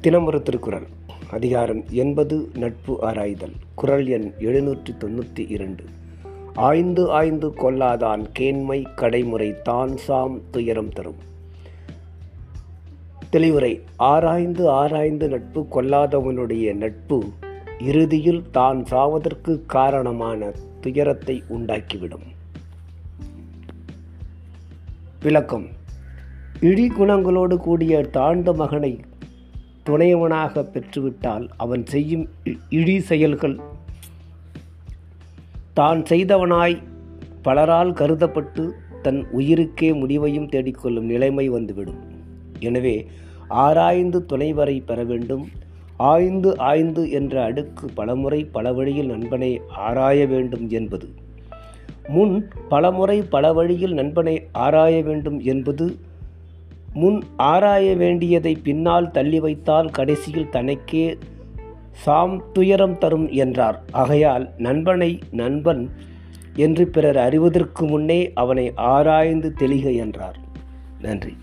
தினமொரு திருக்குறள் அதிகாரம் எண்பது நட்பு ஆராய்தல் குறள் எண் எழுநூற்றி தொண்ணூற்றி இரண்டு. ஆய்ந்து ஆய்ந்து கொல்லாதான் கேண்மை கடைமுறை தான் சாம் துயரம் தரும். தெளிவுரை ஆராய்ந்து ஆராய்ந்து நட்பு கொள்ளாதவனுடைய நட்பு இறுதியில் தான் சாவதற்கு காரணமான துயரத்தை உண்டாக்கிவிடும். விளக்கம் இழி குணங்களோடு கூடிய தாழ்ந்த மகனை துணையவனாக பெற்றுவிட்டால் அவன் செய்யும் இ- இழி செயல்கள். தான் செய்தவனாய் பலரால் கருதப்பட்டு தன் உயிருக்கே முடிவையும் தேடிக்கொள்ளும் நிலைமை வந்துவிடும். எனவே ஆராய்ந்து துணைவரை பெற வேண்டும். ஆய்ந்து ஆய்ந்து என்ற அடுக்கு பலமுறை பல வழியில் நண்பனை ஆராய வேண்டும் என்பது. முன் பலமுறை பல வழியில் நண்பனை ஆராய வேண்டும் என்பது முன் ஆராய வேண்டியதை பின்னால் தள்ளி வைத்தால் கடைசியில் தனக்கே சாம் துயரம் தரும் என்றார். ஆகையால் நண்பனை நண்பன் என்று பிறர் அறிவதற்கு முன்னே அவனை ஆராய்ந்து தெளிக என்றார். நன்றி.